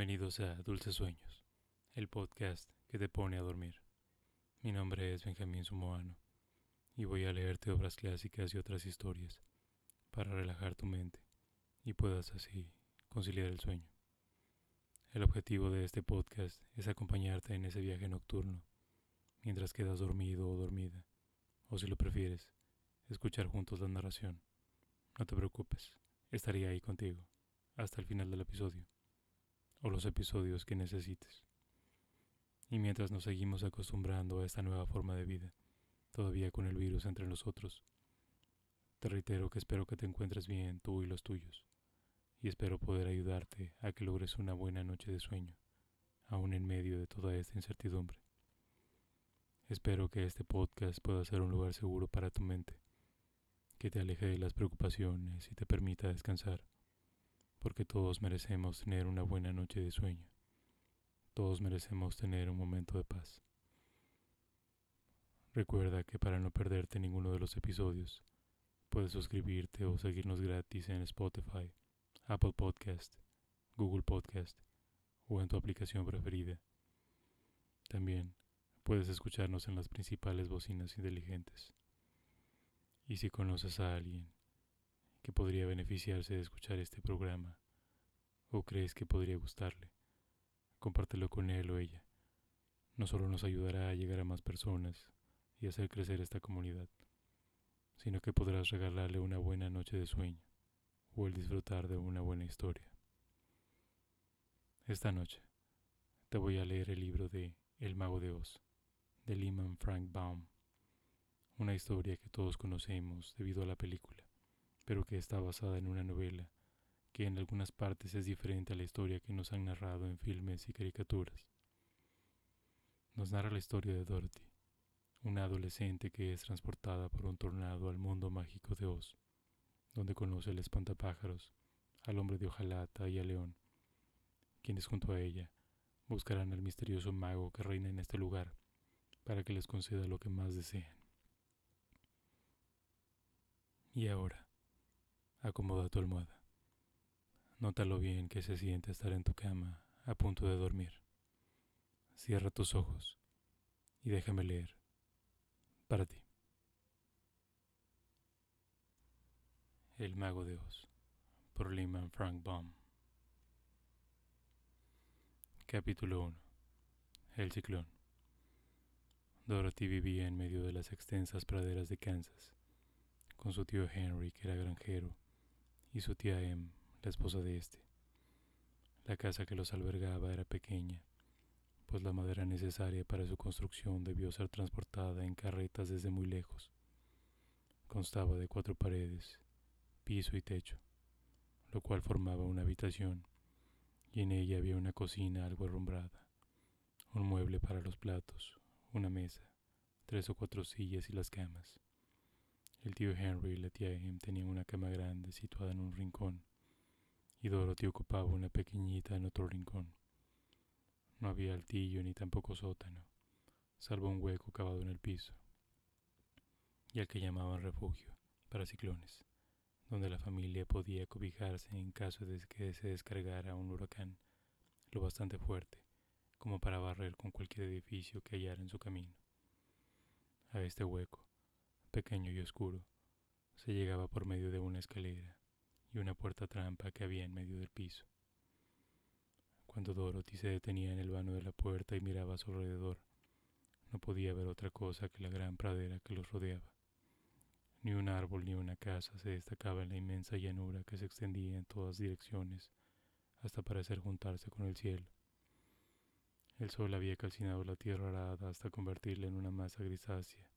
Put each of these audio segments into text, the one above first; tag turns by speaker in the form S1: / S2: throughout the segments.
S1: Bienvenidos a Dulces Sueños, el podcast que te pone a dormir. Mi nombre es Benjamín Sumoano y voy a leerte obras clásicas y otras historias para relajar tu mente y puedas así conciliar el sueño. El objetivo de este podcast es acompañarte en ese viaje nocturno mientras quedas dormido o dormida, o si lo prefieres, escuchar juntos la narración. No te preocupes, estaré ahí contigo hasta el final del episodio o los episodios que necesites. Y mientras nos seguimos acostumbrando a esta nueva forma de vida, todavía con el virus entre nosotros, te reitero que espero que te encuentres bien tú y los tuyos, y espero poder ayudarte a que logres una buena noche de sueño, aún en medio de toda esta incertidumbre. Espero que este podcast pueda ser un lugar seguro para tu mente, que te aleje de las preocupaciones y te permita descansar porque todos merecemos tener una buena noche de sueño. Todos merecemos tener un momento de paz. Recuerda que para no perderte ninguno de los episodios, puedes suscribirte o seguirnos gratis en Spotify, Apple Podcast, Google Podcast o en tu aplicación preferida. También puedes escucharnos en las principales bocinas inteligentes. Y si conoces a alguien que podría beneficiarse de escuchar este programa o crees que podría gustarle, compártelo con él o ella. No solo nos ayudará a llegar a más personas y hacer crecer esta comunidad, sino que podrás regalarle una buena noche de sueño o el disfrutar de una buena historia. Esta noche te voy a leer el libro de El mago de Oz, de Lyman Frank Baum, una historia que todos conocemos debido a la película pero que está basada en una novela que en algunas partes es diferente a la historia que nos han narrado en filmes y caricaturas. Nos narra la historia de Dorothy, una adolescente que es transportada por un tornado al mundo mágico de Oz, donde conoce al espantapájaros, al hombre de hojalata y al león, quienes junto a ella buscarán al misterioso mago que reina en este lugar para que les conceda lo que más desean. Y ahora, Acomoda tu almohada. Nota lo bien que se siente estar en tu cama a punto de dormir. Cierra tus ojos y déjame leer para ti. El mago de Oz por Lyman Frank Baum. Capítulo 1. El ciclón. Dorothy vivía en medio de las extensas praderas de Kansas, con su tío Henry, que era granjero, y su tía Em, la esposa de este. La casa que los albergaba era pequeña, pues la madera necesaria para su construcción debió ser transportada en carretas desde muy lejos. Constaba de cuatro paredes, piso y techo, lo cual formaba una habitación, y en ella había una cocina algo arrumbrada, un mueble para los platos, una mesa, tres o cuatro sillas y las camas. El tío Henry y la tía Em tenían una cama grande situada en un rincón, y Dorothy ocupaba una pequeñita en otro rincón. No había altillo ni tampoco sótano, salvo un hueco cavado en el piso, y al que llamaban refugio para ciclones, donde la familia podía cobijarse en caso de que se descargara un huracán lo bastante fuerte como para barrer con cualquier edificio que hallara en su camino. A este hueco pequeño y oscuro, se llegaba por medio de una escalera y una puerta trampa que había en medio del piso. Cuando Dorothy se detenía en el vano de la puerta y miraba a su alrededor, no podía ver otra cosa que la gran pradera que los rodeaba. Ni un árbol ni una casa se destacaba en la inmensa llanura que se extendía en todas direcciones hasta parecer juntarse con el cielo. El sol había calcinado la tierra arada hasta convertirla en una masa grisácea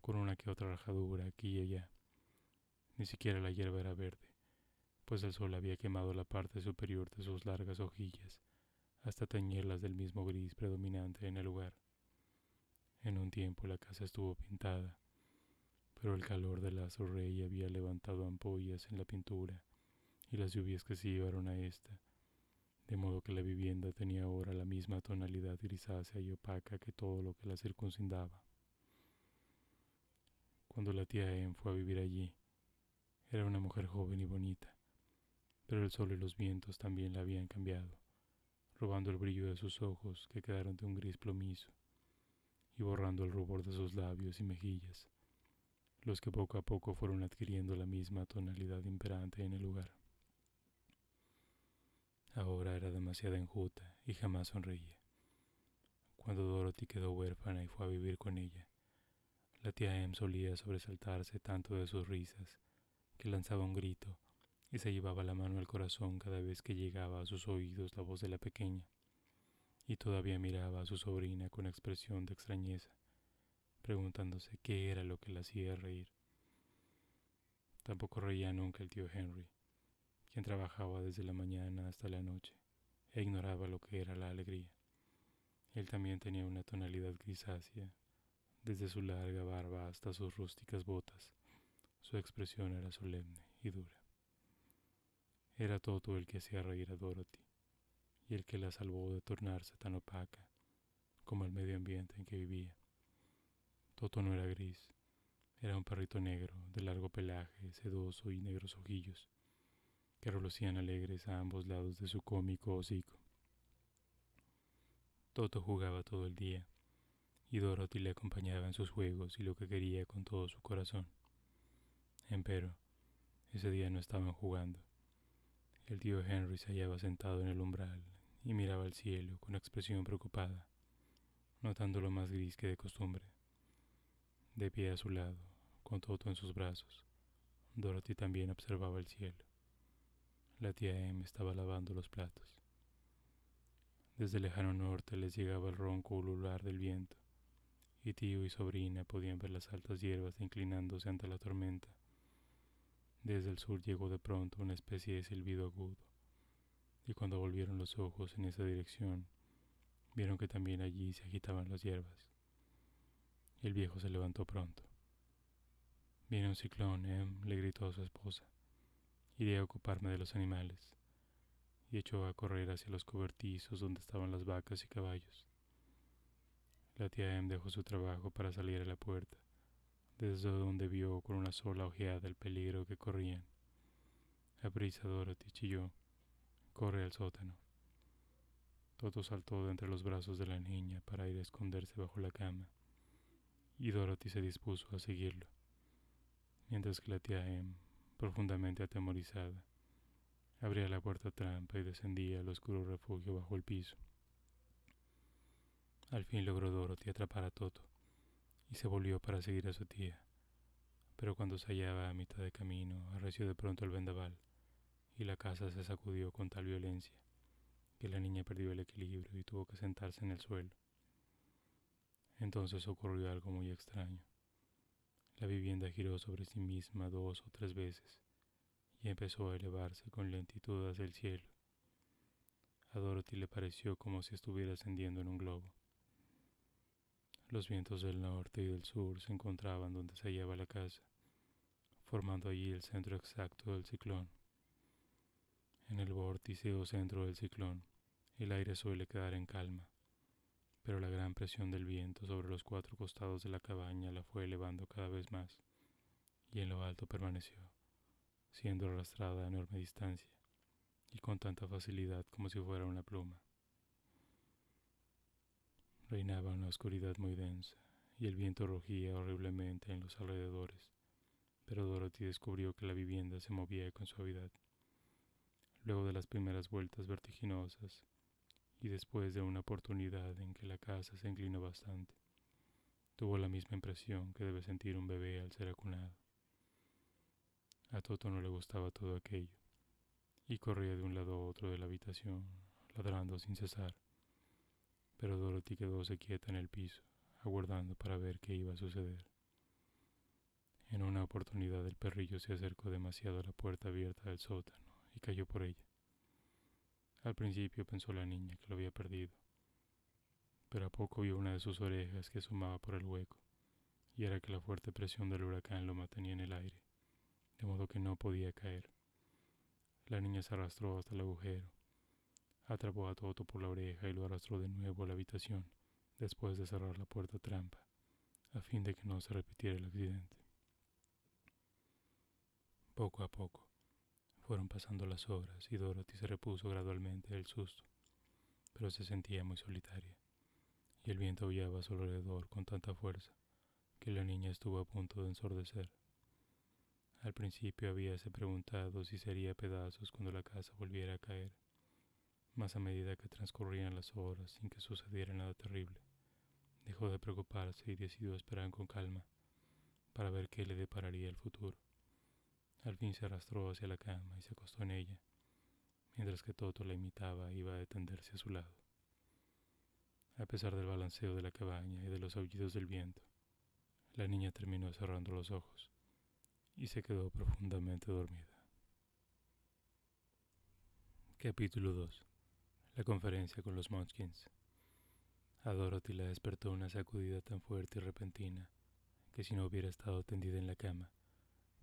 S1: con una que otra rajadura aquí y allá. Ni siquiera la hierba era verde, pues el sol había quemado la parte superior de sus largas hojillas, hasta teñirlas del mismo gris predominante en el lugar. En un tiempo la casa estuvo pintada, pero el calor del lazo rey había levantado ampollas en la pintura y las lluvias que se llevaron a esta, de modo que la vivienda tenía ahora la misma tonalidad grisácea y opaca que todo lo que la circuncindaba cuando la tía Em fue a vivir allí. Era una mujer joven y bonita, pero el sol y los vientos también la habían cambiado, robando el brillo de sus ojos que quedaron de un gris plomizo y borrando el rubor de sus labios y mejillas, los que poco a poco fueron adquiriendo la misma tonalidad imperante en el lugar. Ahora era demasiado enjuta y jamás sonreía. Cuando Dorothy quedó huérfana y fue a vivir con ella, la tía Em solía sobresaltarse tanto de sus risas que lanzaba un grito y se llevaba la mano al corazón cada vez que llegaba a sus oídos la voz de la pequeña, y todavía miraba a su sobrina con expresión de extrañeza, preguntándose qué era lo que la hacía reír. Tampoco reía nunca el tío Henry, quien trabajaba desde la mañana hasta la noche e ignoraba lo que era la alegría. Él también tenía una tonalidad grisácea, desde su larga barba hasta sus rústicas botas. Su expresión era solemne y dura. Era Toto el que hacía reír a Dorothy y el que la salvó de tornarse tan opaca como el medio ambiente en que vivía. Toto no era gris, era un perrito negro, de largo pelaje, sedoso y negros ojillos, que relucían alegres a ambos lados de su cómico hocico. Toto jugaba todo el día, y Dorothy le acompañaba en sus juegos y lo que quería con todo su corazón. Empero, ese día no estaban jugando. El tío Henry se hallaba sentado en el umbral y miraba al cielo con expresión preocupada, notando lo más gris que de costumbre. De pie a su lado, con Toto en sus brazos, Dorothy también observaba el cielo. La tía Em estaba lavando los platos. Desde lejano norte les llegaba el ronco ulular del viento, y tío y sobrina podían ver las altas hierbas inclinándose ante la tormenta desde el sur llegó de pronto una especie de silbido agudo, y cuando volvieron los ojos en esa dirección, vieron que también allí se agitaban las hierbas. El viejo se levantó pronto. Viene un ciclón, Em, le gritó a su esposa. Iré a ocuparme de los animales. Y echó a correr hacia los cobertizos donde estaban las vacas y caballos. La tía Em dejó su trabajo para salir a la puerta desde donde vio con una sola ojeada el peligro que corrían. prisa Dorothy chilló. Corre al sótano. Toto saltó de entre los brazos de la niña para ir a esconderse bajo la cama, y Dorothy se dispuso a seguirlo, mientras que la tía Em, profundamente atemorizada, abría la puerta trampa y descendía al oscuro refugio bajo el piso. Al fin logró Dorothy atrapar a Toto y se volvió para seguir a su tía. Pero cuando se hallaba a mitad de camino, arreció de pronto el vendaval, y la casa se sacudió con tal violencia que la niña perdió el equilibrio y tuvo que sentarse en el suelo. Entonces ocurrió algo muy extraño. La vivienda giró sobre sí misma dos o tres veces y empezó a elevarse con lentitud hacia el cielo. A Dorothy le pareció como si estuviera ascendiendo en un globo. Los vientos del norte y del sur se encontraban donde se hallaba la casa, formando allí el centro exacto del ciclón. En el vórtice o centro del ciclón, el aire suele quedar en calma, pero la gran presión del viento sobre los cuatro costados de la cabaña la fue elevando cada vez más, y en lo alto permaneció, siendo arrastrada a enorme distancia, y con tanta facilidad como si fuera una pluma. Reinaba una oscuridad muy densa y el viento rugía horriblemente en los alrededores, pero Dorothy descubrió que la vivienda se movía con suavidad. Luego de las primeras vueltas vertiginosas y después de una oportunidad en que la casa se inclinó bastante, tuvo la misma impresión que debe sentir un bebé al ser acunado. A Toto no le gustaba todo aquello, y corría de un lado a otro de la habitación, ladrando sin cesar pero Dorothy quedóse quieta en el piso, aguardando para ver qué iba a suceder. En una oportunidad el perrillo se acercó demasiado a la puerta abierta del sótano y cayó por ella. Al principio pensó la niña que lo había perdido, pero a poco vio una de sus orejas que asomaba por el hueco, y era que la fuerte presión del huracán lo mantenía en el aire, de modo que no podía caer. La niña se arrastró hasta el agujero, Atrapó a Toto por la oreja y lo arrastró de nuevo a la habitación, después de cerrar la puerta trampa, a fin de que no se repitiera el accidente. Poco a poco, fueron pasando las horas y Dorothy se repuso gradualmente del susto, pero se sentía muy solitaria, y el viento aullaba a su alrededor con tanta fuerza que la niña estuvo a punto de ensordecer. Al principio habíase preguntado si sería pedazos cuando la casa volviera a caer, mas a medida que transcurrían las horas sin que sucediera nada terrible, dejó de preocuparse y decidió esperar con calma para ver qué le depararía el futuro. Al fin se arrastró hacia la cama y se acostó en ella, mientras que Toto la imitaba e iba a detenderse a su lado. A pesar del balanceo de la cabaña y de los aullidos del viento, la niña terminó cerrando los ojos y se quedó profundamente dormida. Capítulo 2. La conferencia con los Munchkins. A Dorothy la despertó una sacudida tan fuerte y repentina que si no hubiera estado tendida en la cama,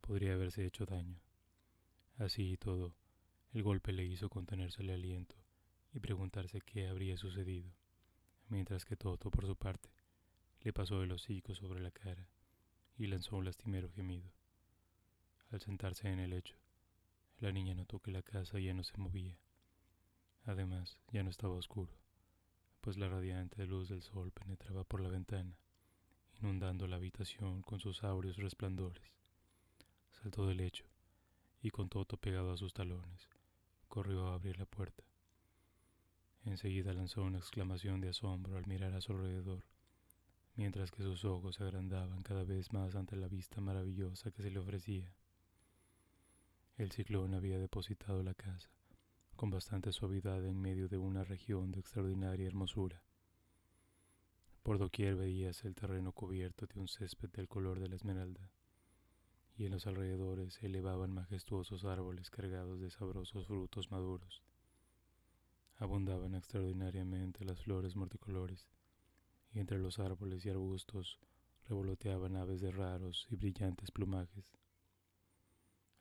S1: podría haberse hecho daño. Así y todo, el golpe le hizo contenerse el aliento y preguntarse qué habría sucedido, mientras que Toto, por su parte, le pasó el hocico sobre la cara y lanzó un lastimero gemido. Al sentarse en el lecho, la niña notó que la casa ya no se movía. Además, ya no estaba oscuro, pues la radiante luz del sol penetraba por la ventana inundando la habitación con sus áureos resplandores. Saltó del lecho y con Toto pegado a sus talones, corrió a abrir la puerta. Enseguida lanzó una exclamación de asombro al mirar a su alrededor, mientras que sus ojos se agrandaban cada vez más ante la vista maravillosa que se le ofrecía. El ciclón había depositado la casa con bastante suavidad en medio de una región de extraordinaria hermosura. Por doquier veías el terreno cubierto de un césped del color de la esmeralda, y en los alrededores se elevaban majestuosos árboles cargados de sabrosos frutos maduros. Abundaban extraordinariamente las flores multicolores, y entre los árboles y arbustos revoloteaban aves de raros y brillantes plumajes.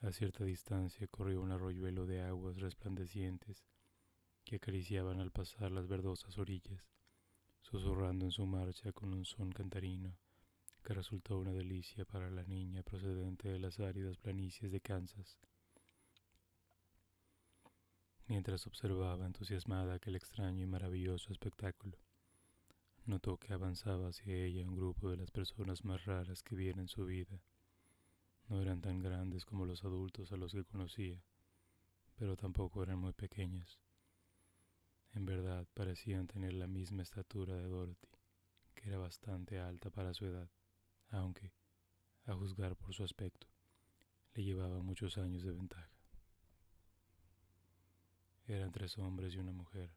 S1: A cierta distancia corrió un arroyuelo de aguas resplandecientes que acariciaban al pasar las verdosas orillas susurrando en su marcha con un son cantarino que resultó una delicia para la niña procedente de las áridas planicies de Kansas. Mientras observaba entusiasmada aquel extraño y maravilloso espectáculo, notó que avanzaba hacia ella un grupo de las personas más raras que viera en su vida. No eran tan grandes como los adultos a los que conocía, pero tampoco eran muy pequeñas. En verdad parecían tener la misma estatura de Dorothy, que era bastante alta para su edad, aunque, a juzgar por su aspecto, le llevaba muchos años de ventaja. Eran tres hombres y una mujer,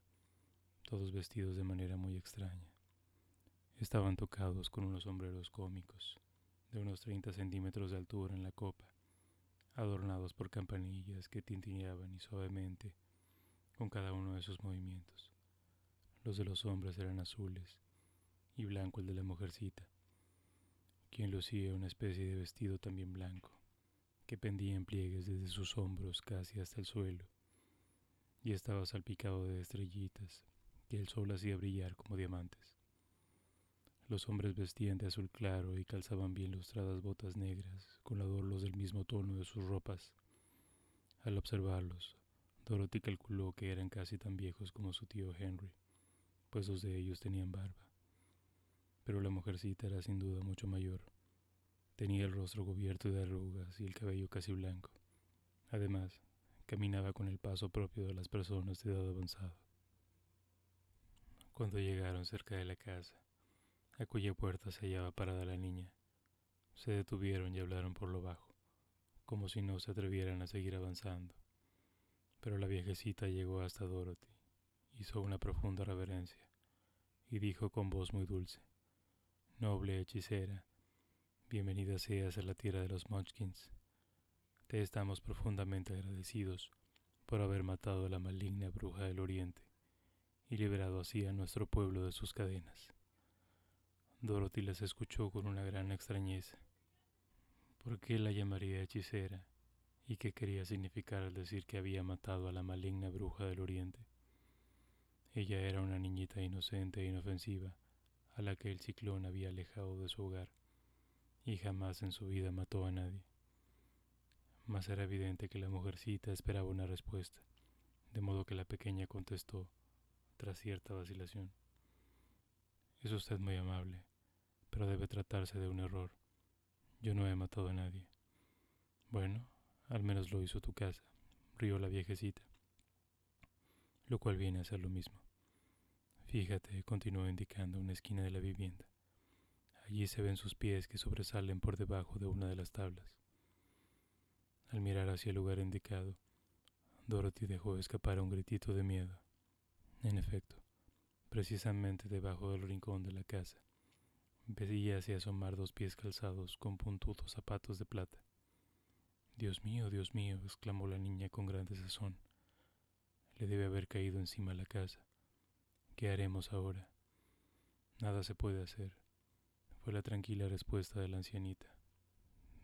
S1: todos vestidos de manera muy extraña. Estaban tocados con unos sombreros cómicos, de unos 30 centímetros de altura en la copa, adornados por campanillas que tintineaban y suavemente con cada uno de sus movimientos. Los de los hombres eran azules y blanco el de la mujercita, quien lucía una especie de vestido también blanco, que pendía en pliegues desde sus hombros casi hasta el suelo, y estaba salpicado de estrellitas que el sol hacía brillar como diamantes. Los hombres vestían de azul claro y calzaban bien lustradas botas negras con adornos del mismo tono de sus ropas. Al observarlos, Dorothy calculó que eran casi tan viejos como su tío Henry, pues dos de ellos tenían barba. Pero la mujercita era sin duda mucho mayor. Tenía el rostro cubierto de arrugas y el cabello casi blanco. Además, caminaba con el paso propio de las personas de edad avanzada. Cuando llegaron cerca de la casa, a cuya puerta se hallaba parada la niña, se detuvieron y hablaron por lo bajo, como si no se atrevieran a seguir avanzando. Pero la viejecita llegó hasta Dorothy, hizo una profunda reverencia y dijo con voz muy dulce, Noble hechicera, bienvenida seas a la tierra de los Munchkins. Te estamos profundamente agradecidos por haber matado a la maligna bruja del oriente y liberado así a nuestro pueblo de sus cadenas. Dorothy las escuchó con una gran extrañeza. ¿Por qué la llamaría hechicera? y qué quería significar al decir que había matado a la maligna bruja del oriente. Ella era una niñita inocente e inofensiva, a la que el ciclón había alejado de su hogar, y jamás en su vida mató a nadie. Mas era evidente que la mujercita esperaba una respuesta, de modo que la pequeña contestó, tras cierta vacilación. Es usted muy amable, pero debe tratarse de un error. Yo no he matado a nadie. Bueno, al menos lo hizo tu casa, rió la viejecita, lo cual viene a ser lo mismo. Fíjate, continuó indicando una esquina de la vivienda. Allí se ven sus pies que sobresalen por debajo de una de las tablas. Al mirar hacia el lugar indicado, Dorothy dejó escapar un gritito de miedo. En efecto, precisamente debajo del rincón de la casa, veíase asomar dos pies calzados con puntudos zapatos de plata. Dios mío, Dios mío, exclamó la niña con gran desazón. Le debe haber caído encima la casa. ¿Qué haremos ahora? Nada se puede hacer, fue la tranquila respuesta de la ancianita.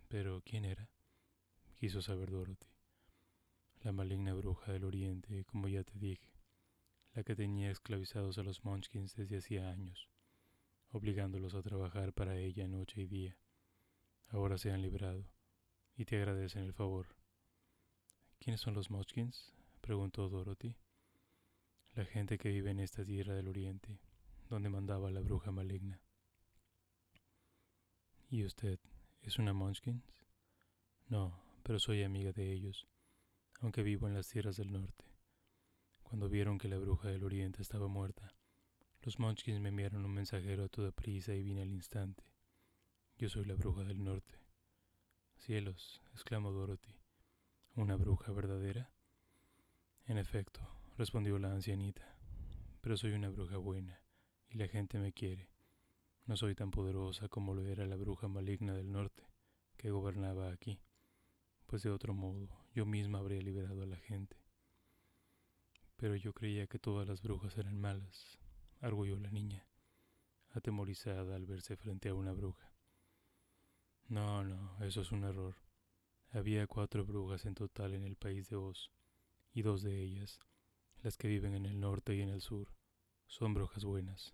S1: Pero, ¿quién era? quiso saber Dorothy. La maligna bruja del oriente, como ya te dije, la que tenía esclavizados a los Munchkins desde hacía años, obligándolos a trabajar para ella noche y día. Ahora se han librado y te agradecen el favor. ¿Quiénes son los Munchkins? preguntó Dorothy la gente que vive en esta tierra del oriente, donde mandaba la bruja maligna. ¿Y usted es una Munchkins? No, pero soy amiga de ellos, aunque vivo en las tierras del norte. Cuando vieron que la bruja del oriente estaba muerta, los Munchkins me enviaron un mensajero a toda prisa y vine al instante. Yo soy la bruja del norte. Cielos, exclamó Dorothy. ¿Una bruja verdadera? En efecto, respondió la ancianita, pero soy una bruja buena y la gente me quiere. No soy tan poderosa como lo era la bruja maligna del norte que gobernaba aquí, pues de otro modo yo misma habría liberado a la gente. Pero yo creía que todas las brujas eran malas, arguyó la niña, atemorizada al verse frente a una bruja. No, no, eso es un error. Había cuatro brujas en total en el país de Oz, y dos de ellas las que viven en el norte y en el sur son brujas buenas.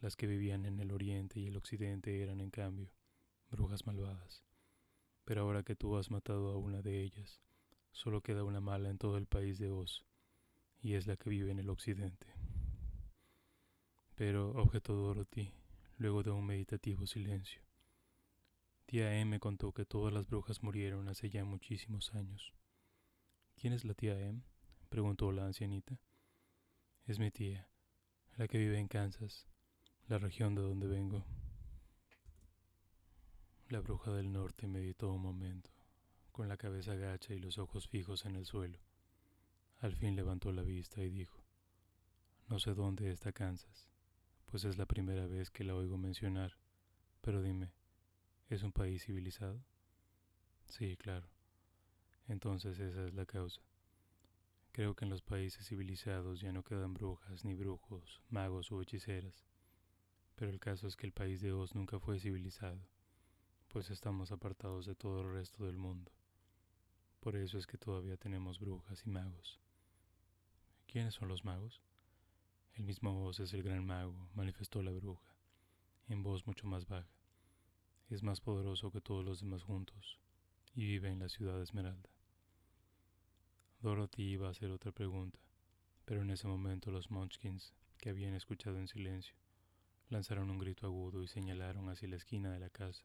S1: Las que vivían en el oriente y el occidente eran, en cambio, brujas malvadas. Pero ahora que tú has matado a una de ellas, solo queda una mala en todo el país de Oz, y es la que vive en el occidente. Pero, objetó Dorothy, luego de un meditativo silencio. Tía M contó que todas las brujas murieron hace ya muchísimos años. ¿Quién es la tía M? preguntó la ancianita. Es mi tía, la que vive en Kansas, la región de donde vengo. La bruja del norte meditó un momento, con la cabeza gacha y los ojos fijos en el suelo. Al fin levantó la vista y dijo, No sé dónde está Kansas, pues es la primera vez que la oigo mencionar, pero dime, ¿es un país civilizado? Sí, claro. Entonces esa es la causa. Creo que en los países civilizados ya no quedan brujas, ni brujos, magos o hechiceras. Pero el caso es que el país de Oz nunca fue civilizado, pues estamos apartados de todo el resto del mundo. Por eso es que todavía tenemos brujas y magos. ¿Quiénes son los magos? El mismo Oz es el gran mago, manifestó la bruja, en voz mucho más baja. Es más poderoso que todos los demás juntos, y vive en la ciudad de Esmeralda. Dorothy iba a hacer otra pregunta, pero en ese momento los Munchkins, que habían escuchado en silencio, lanzaron un grito agudo y señalaron hacia la esquina de la casa,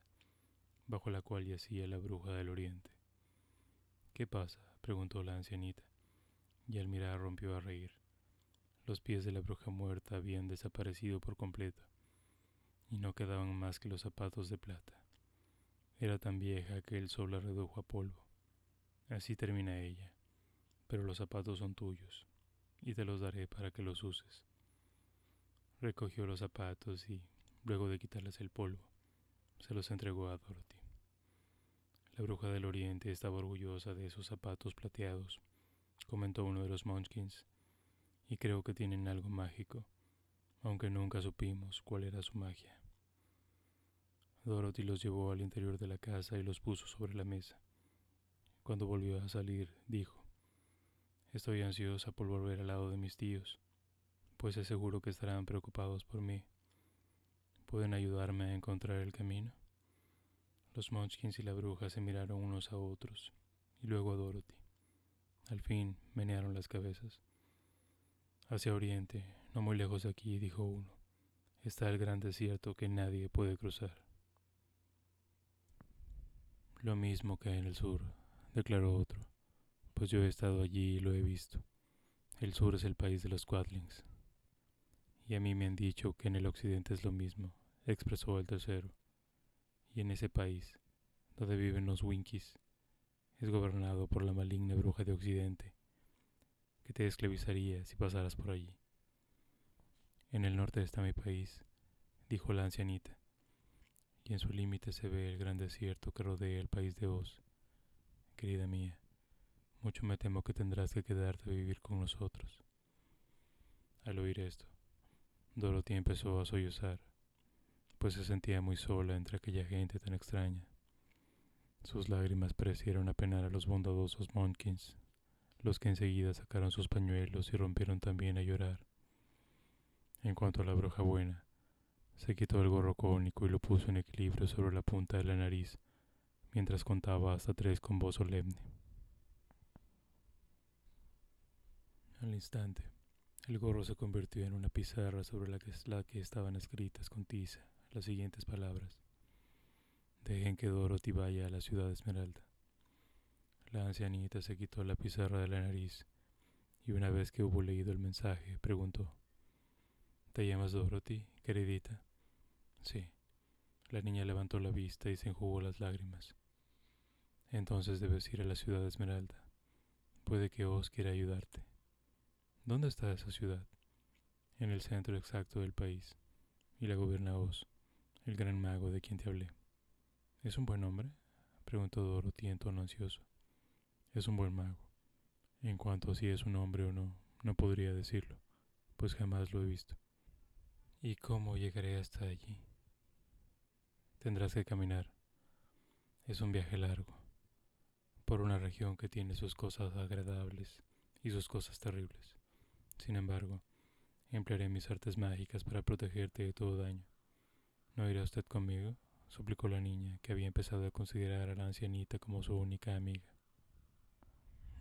S1: bajo la cual yacía la bruja del oriente. ¿Qué pasa? preguntó la ancianita, y al mirar rompió a reír. Los pies de la bruja muerta habían desaparecido por completo, y no quedaban más que los zapatos de plata. Era tan vieja que el sol la redujo a polvo. Así termina ella pero los zapatos son tuyos, y te los daré para que los uses. Recogió los zapatos y, luego de quitarles el polvo, se los entregó a Dorothy. La bruja del oriente estaba orgullosa de esos zapatos plateados, comentó uno de los Munchkins, y creo que tienen algo mágico, aunque nunca supimos cuál era su magia. Dorothy los llevó al interior de la casa y los puso sobre la mesa. Cuando volvió a salir, dijo, Estoy ansiosa por volver al lado de mis tíos, pues es seguro que estarán preocupados por mí. ¿Pueden ayudarme a encontrar el camino? Los Munchkins y la bruja se miraron unos a otros, y luego a Dorothy. Al fin menearon las cabezas. Hacia oriente, No muy lejos de aquí, dijo uno, está el gran desierto que nadie puede cruzar. Lo mismo que en el sur, declaró otro, pues yo he estado allí y lo he visto. El sur es el país de los Quadlings. Y a mí me han dicho que en el occidente es lo mismo, expresó el tercero. Y en ese país, donde viven los Winkies, es gobernado por la maligna bruja de occidente, que te esclavizaría si pasaras por allí. En el norte está mi país, dijo la ancianita, y en su límite se ve el gran desierto que rodea el país de Oz. Querida mía, mucho me temo que tendrás que quedarte a vivir con nosotros. Al oír esto, Dorothy empezó a sollozar, pues se sentía muy sola entre aquella gente tan extraña. Sus lágrimas parecieron apenar a los bondadosos Monkins, los que enseguida sacaron sus pañuelos y rompieron también a llorar. En cuanto a la bruja buena, se quitó el gorro cónico y lo puso en equilibrio sobre la punta de la nariz, mientras contaba hasta tres con voz solemne. Al instante, el gorro se convirtió en una pizarra sobre la que, estaban escritas con tiza las siguientes palabras. Dejen que Dorothy vaya a la ciudad Esmeralda. La ancianita se quitó la pizarra de la nariz y una vez que hubo leído el mensaje, preguntó, ¿Te llamas Dorothy, queridita? Sí. La niña levantó la vista y se enjugó las lágrimas. Entonces debes ir a la ciudad Esmeralda. Puede que Oz quiera ayudarte. ¿Dónde está esa ciudad? En el centro exacto del país. Y la gobierna Oz, el gran mago de quien te hablé. ¿Es un buen hombre? preguntó Dorothy en tono ansioso. Es un buen mago. En cuanto a si es un hombre o no, no podría decirlo, pues jamás lo he visto. ¿Y cómo llegaré hasta allí? Tendrás que caminar. Es un viaje largo, por una región que tiene sus cosas agradables y sus cosas terribles. Sin embargo, emplearé mis artes mágicas para protegerte de todo daño. ¿No irá usted conmigo? suplicó la niña, que había empezado a considerar a la ancianita como su única amiga.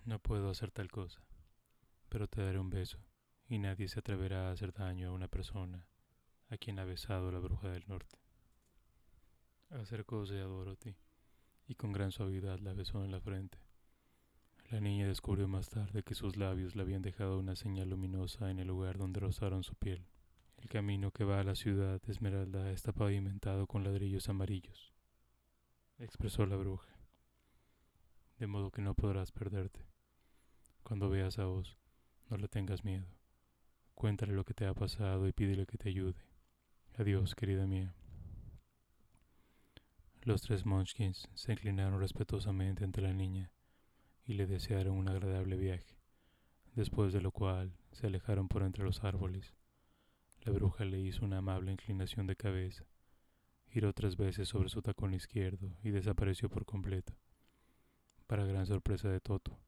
S1: No puedo hacer tal cosa, pero te daré un beso, y nadie se atreverá a hacer daño a una persona a quien ha besado la bruja del norte. Acercóse a Dorothy y con gran suavidad la besó en la frente. La niña descubrió más tarde que sus labios le habían dejado una señal luminosa en el lugar donde rozaron su piel. El camino que va a la ciudad de Esmeralda está pavimentado con ladrillos amarillos, expresó la bruja, de modo que no podrás perderte. Cuando veas a Oz, no le tengas miedo. Cuéntale lo que te ha pasado y pídele que te ayude. Adiós, querida mía. Los tres Munchkins se inclinaron respetuosamente ante la niña y le desearon un agradable viaje, después de lo cual se alejaron por entre los árboles la bruja le hizo una amable inclinación de cabeza, giró tres veces sobre su tacón izquierdo y desapareció por completo, para gran sorpresa de Toto,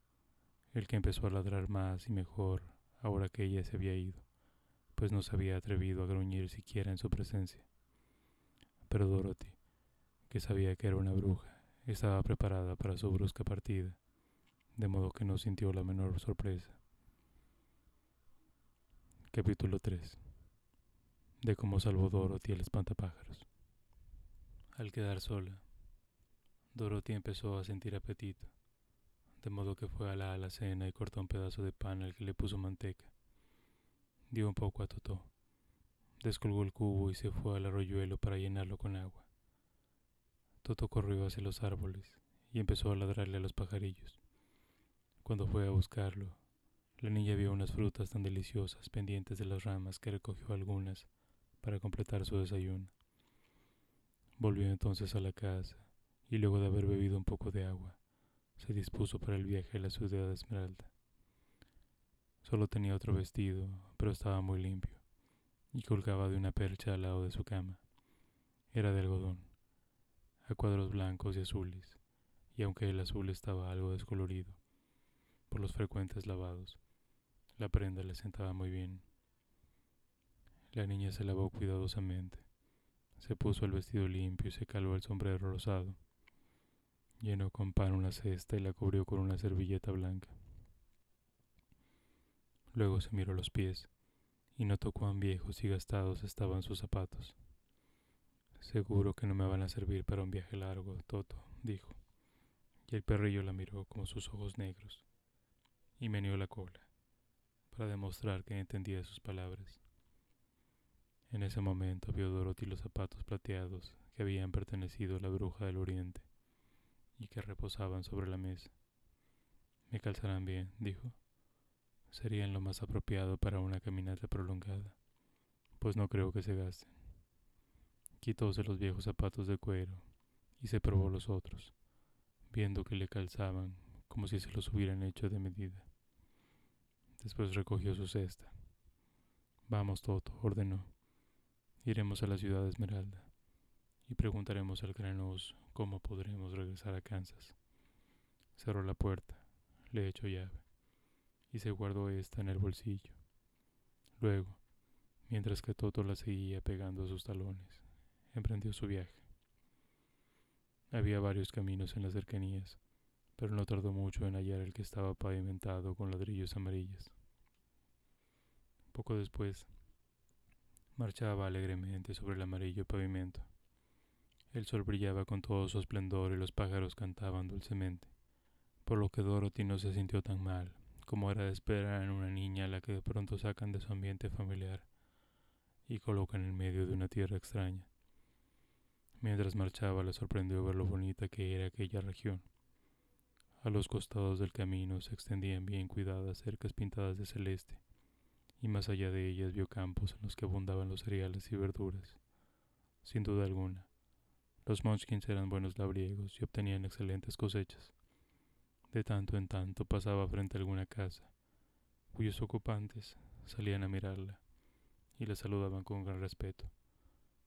S1: el que empezó a ladrar más y mejor ahora que ella se había ido, pues no se había atrevido a gruñir siquiera en su presencia. Pero Dorothy, que sabía que era una bruja, estaba preparada para su brusca partida, de modo que no sintió la menor sorpresa. Capítulo 3 de cómo salvó Dorothy el espantapájaros. Al quedar sola, Dorothy empezó a sentir apetito, de modo que fue a la alacena y cortó un pedazo de pan al que le puso manteca. Dio un poco a Totó, descolgó el cubo y se fue al arroyuelo para llenarlo con agua. Toto corrió hacia los árboles y empezó a ladrarle a los pajarillos. Cuando fue a buscarlo, la niña vio unas frutas tan deliciosas pendientes de las ramas que recogió algunas para completar su desayuno. Volvió entonces a la casa y luego de haber bebido un poco de agua, se dispuso para el viaje a la ciudad de Esmeralda. Solo tenía otro vestido, pero estaba muy limpio, y colgaba de una percha al lado de su cama. Era de algodón, a cuadros blancos y azules, y aunque el azul estaba algo descolorido, por los frecuentes lavados, la prenda le sentaba muy bien. La niña se lavó cuidadosamente. Se puso el vestido limpio y se caló el sombrero rosado. Llenó con pan una cesta y la cubrió con una servilleta blanca. Luego se miró los pies y notó cuán viejos y gastados estaban sus zapatos. Seguro que no me van a servir para un viaje largo, Toto, dijo, y el perrillo la miró con sus ojos negros y meneó la cola para demostrar que entendía sus palabras. En ese momento vio Dorothy los zapatos plateados que habían pertenecido a la bruja del oriente y que reposaban sobre la mesa. Me calzarán bien, dijo. Serían lo más apropiado para una caminata prolongada, pues no creo que se gasten. Quitóse los viejos zapatos de cuero y se probó los otros, viendo que le calzaban como si se los hubieran hecho de medida. Después recogió su cesta. Vamos, Toto, ordenó. Iremos a la ciudad de Esmeralda y preguntaremos al gran cómo podremos regresar a Kansas. Cerró la puerta, le echó llave y se guardó esta en el bolsillo. Luego, mientras que Toto la seguía pegando a sus talones, emprendió su viaje. Había varios caminos en las cercanías pero no tardó mucho en hallar el que estaba pavimentado con ladrillos amarillos. Poco después, marchaba alegremente sobre el amarillo pavimento. El sol brillaba con todo su esplendor y los pájaros cantaban dulcemente, por lo que Dorothy no se sintió tan mal, como era de esperar en una niña a la que de pronto sacan de su ambiente familiar y colocan en medio de una tierra extraña. Mientras marchaba le sorprendió ver lo bonita que era aquella región. A los costados del camino se extendían bien cuidadas cercas pintadas de celeste, y más allá de ellas vio campos en los que abundaban los cereales y verduras. Sin duda alguna, los Munchkins eran buenos labriegos y obtenían excelentes cosechas. De tanto en tanto pasaba frente a alguna casa, cuyos ocupantes salían a mirarla y la saludaban con gran respeto,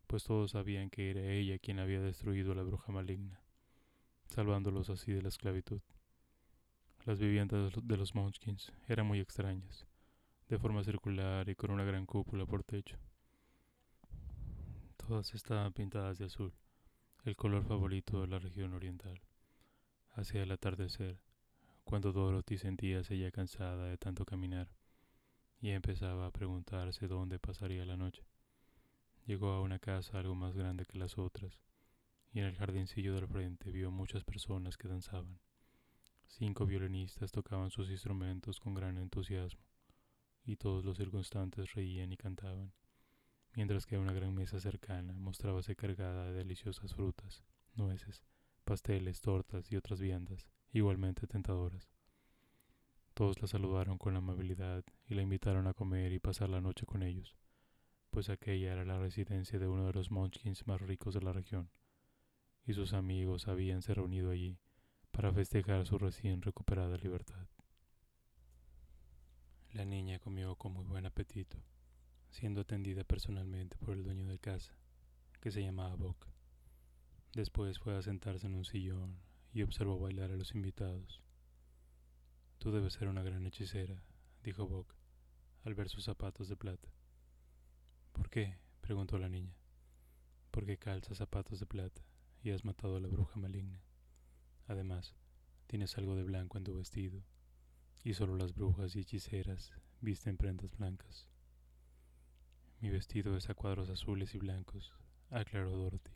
S1: pues todos sabían que era ella quien había destruido a la bruja maligna, salvándolos así de la esclavitud. Las viviendas de los Munchkins eran muy extrañas, de forma circular y con una gran cúpula por techo. Todas estaban pintadas de azul, el color favorito de la región oriental. Hacia el atardecer, cuando Dorothy sentíase ya cansada de tanto caminar y empezaba a preguntarse dónde pasaría la noche. Llegó a una casa algo más grande que las otras, y en el jardincillo del frente vio muchas personas que danzaban. Cinco violinistas tocaban sus instrumentos con gran entusiasmo, y todos los circunstantes reían y cantaban, mientras que una gran mesa cercana mostrábase cargada de deliciosas frutas, nueces, pasteles, tortas y otras viandas igualmente tentadoras. Todos la saludaron con amabilidad y la invitaron a comer y pasar la noche con ellos, pues aquella era la residencia de uno de los Munchkins más ricos de la región, y sus amigos habíanse reunido allí para festejar su recién recuperada libertad. La niña comió con muy buen apetito, siendo atendida personalmente por el dueño de casa, que se llamaba Bock. Después fue a sentarse en un sillón y observó bailar a los invitados. Tú debes ser una gran hechicera, dijo Bock, al ver sus zapatos de plata. ¿Por qué? preguntó la niña. Porque calzas zapatos de plata y has matado a la bruja maligna. Además, tienes algo de blanco en tu vestido, y solo las brujas y hechiceras visten prendas blancas. Mi vestido es a cuadros azules y blancos, aclaró Dorothy,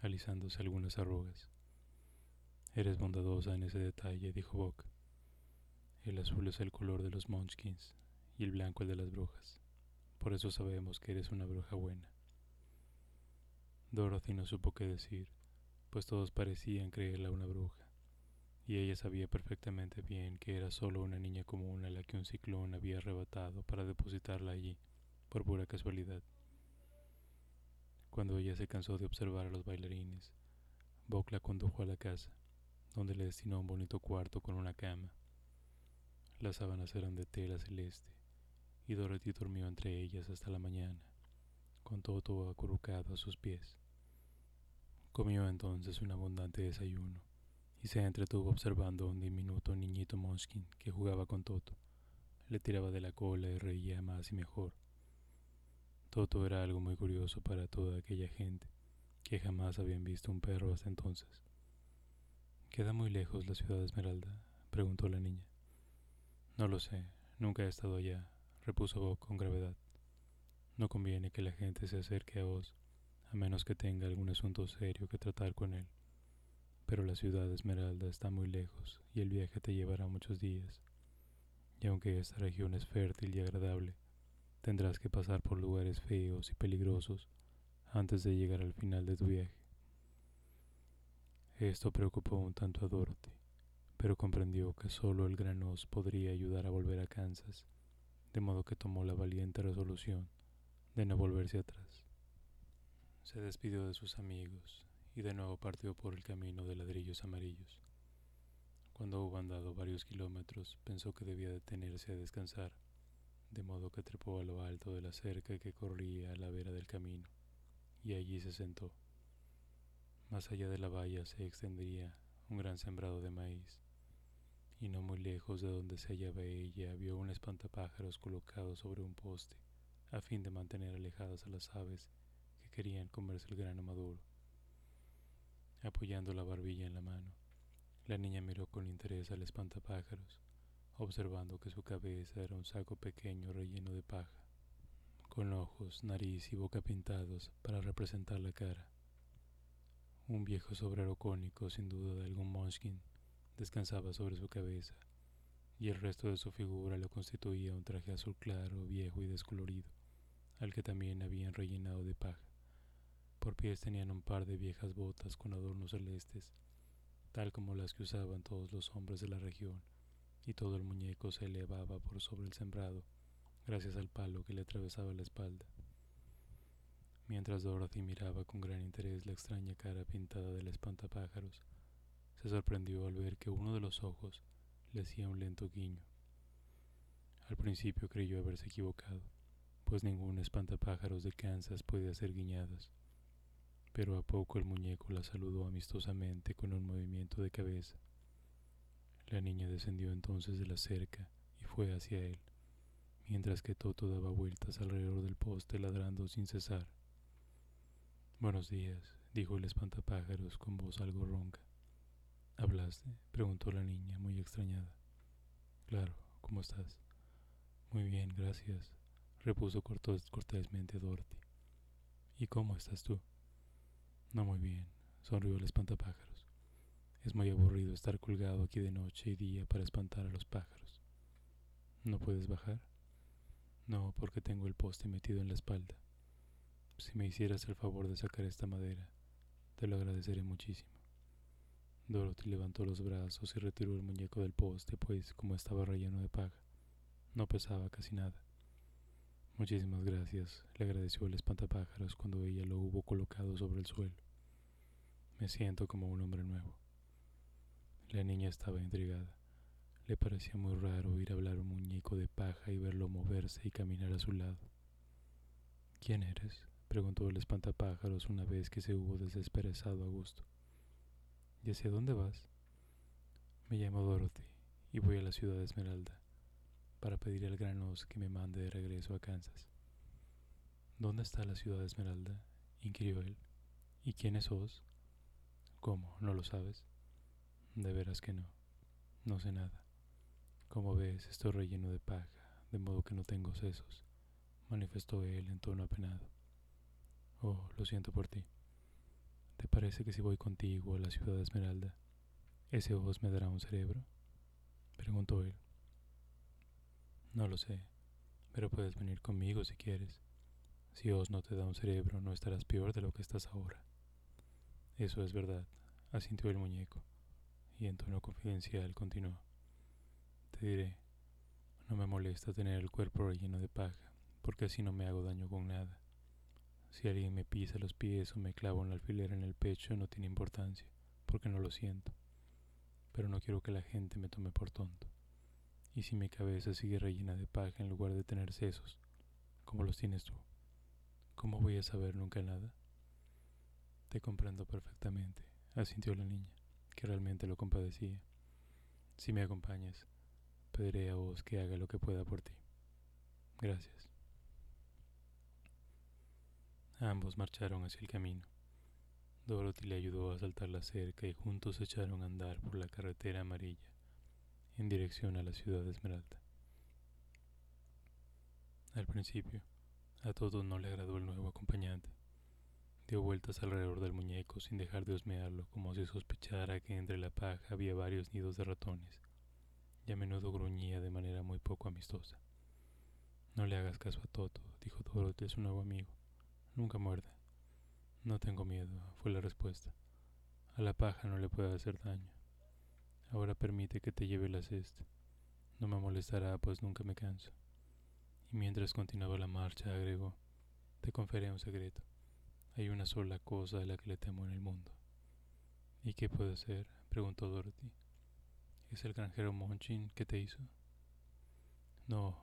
S1: alisándose algunas arrugas. Eres bondadosa en ese detalle, dijo Bock. El azul es el color de los Munchkins y el blanco el de las brujas. Por eso sabemos que eres una bruja buena. Dorothy no supo qué decir pues todos parecían creerla una bruja, y ella sabía perfectamente bien que era solo una niña común a la que un ciclón había arrebatado para depositarla allí, por pura casualidad. Cuando ella se cansó de observar a los bailarines, Bock la condujo a la casa, donde le destinó un bonito cuarto con una cama. Las sábanas eran de tela celeste, y Dorothy durmió entre ellas hasta la mañana, con todo acurrucado a sus pies. Comió entonces un abundante desayuno y se entretuvo observando un diminuto niñito Monskin que jugaba con Toto. Le tiraba de la cola y reía más y mejor. Toto era algo muy curioso para toda aquella gente que jamás habían visto un perro hasta entonces. ¿Queda muy lejos la ciudad de Esmeralda? preguntó la niña. No lo sé, nunca he estado allá, repuso Bob con gravedad. No conviene que la gente se acerque a vos, a menos que tenga algún asunto serio que tratar con él. Pero la ciudad de Esmeralda está muy lejos y el viaje te llevará muchos días. Y aunque esta región es fértil y agradable, tendrás que pasar por lugares feos y peligrosos antes de llegar al final de tu viaje. Esto preocupó un tanto a Dorothy, pero comprendió que solo el granos podría ayudar a volver a Kansas, de modo que tomó la valiente resolución de no volverse atrás. Se despidió de sus amigos y de nuevo partió por el camino de ladrillos amarillos. Cuando hubo andado varios kilómetros, pensó que debía detenerse a descansar, de modo que trepó a lo alto de la cerca que corría a la vera del camino, y allí se sentó. Más allá de la valla se extendía un gran sembrado de maíz, y no muy lejos de donde se hallaba ella vio un espantapájaros colocado sobre un poste a fin de mantener alejadas a las aves que querían comerse el grano maduro. Apoyando la barbilla en la mano, la niña miró con interés al espantapájaros, observando que su cabeza era un saco pequeño relleno de paja, con ojos, nariz y boca pintados para representar la cara. Un viejo sobrero cónico, sin duda de algún Munchkin, descansaba sobre su cabeza, y el resto de su figura lo constituía un traje azul claro, viejo y descolorido al que también habían rellenado de paja. Por pies tenían un par de viejas botas con adornos celestes, tal como las que usaban todos los hombres de la región, y todo el muñeco se elevaba por sobre el sembrado, gracias al palo que le atravesaba la espalda. Mientras Dorothy miraba con gran interés la extraña cara pintada del espantapájaros, se sorprendió al ver que uno de los ojos le hacía un lento guiño. Al principio creyó haberse equivocado pues ningún espantapájaros de Kansas puede hacer guiñadas. Pero a poco el muñeco la saludó amistosamente con un movimiento de cabeza. La niña descendió entonces de la cerca y fue hacia él, mientras que Toto daba vueltas alrededor del poste ladrando sin cesar. Buenos días, dijo el espantapájaros con voz algo ronca. ¿Hablaste? preguntó la niña, muy extrañada. Claro, ¿cómo estás? Muy bien, gracias, repuso cortésmente Dorothy. ¿Y cómo estás tú? No muy bien, sonrió el espantapájaros. Es muy aburrido estar colgado aquí de noche y día para espantar a los pájaros. ¿No puedes bajar? No, porque tengo el poste metido en la espalda. Si me hicieras el favor de sacar esta madera, te lo agradeceré muchísimo. Dorothy levantó los brazos y retiró el muñeco del poste, pues como estaba relleno de paja, no pesaba casi nada. Muchísimas gracias, le agradeció el espantapájaros cuando ella lo hubo colocado sobre el suelo. Me siento como un hombre nuevo. La niña estaba intrigada. Le parecía muy raro oír hablar un muñeco de paja y verlo moverse y caminar a su lado. ¿Quién eres? preguntó el espantapájaros una vez que se hubo desesperezado a gusto. ¿Y hacia dónde vas? Me llamo Dorothy y voy a la ciudad de Esmeralda para pedir al granos que me mande de regreso a Kansas. ¿Dónde está la ciudad de Esmeralda? inquirió él. ¿Y quién es vos? ¿Cómo? ¿No lo sabes? De veras que no. No sé nada. Como ves, estoy relleno de paja, de modo que no tengo sesos, manifestó él en tono apenado. Oh, lo siento por ti. ¿Te parece que si voy contigo a la ciudad de Esmeralda, ese vos me dará un cerebro? preguntó él. No lo sé, pero puedes venir conmigo si quieres. Si Oz no te da un cerebro, no estarás peor de lo que estás ahora. Eso es verdad, asintió el muñeco, y en tono confidencial continuó. Te diré, no me molesta tener el cuerpo relleno de paja, porque así no me hago daño con nada. Si alguien me pisa los pies o me clava un alfiler en el pecho, no tiene importancia, porque no lo siento. Pero no quiero que la gente me tome por tonto. Y si mi cabeza sigue rellena de paja en lugar de tener sesos, como los tienes tú, ¿cómo voy a saber nunca nada? Te comprendo perfectamente, asintió la niña, que realmente lo compadecía. Si me acompañas, pediré a vos que haga lo que pueda por ti. Gracias. Ambos marcharon hacia el camino. Dorothy le ayudó a saltar la cerca y juntos se echaron a andar por la carretera amarilla en dirección a la ciudad de Esmeralda. Al principio, A todos no le agradó el nuevo acompañante. Dio vueltas alrededor del muñeco sin dejar de husmearlo, como si sospechara que entre la paja había varios nidos de ratones, y a menudo gruñía de manera muy poco amistosa. No le hagas caso a Toto, dijo Dorothy a su nuevo amigo. Nunca muerde. No tengo miedo, fue la respuesta. A la paja no le puede hacer daño. Ahora permite que te lleve la cesta. No me molestará, pues nunca me canso. Y mientras continuaba la marcha, agregó, te confiaré un secreto. Hay una sola cosa a la que le temo en el mundo. ¿Y qué puede ser? preguntó Dorothy. ¿Es el granjero Monchin que te hizo? No,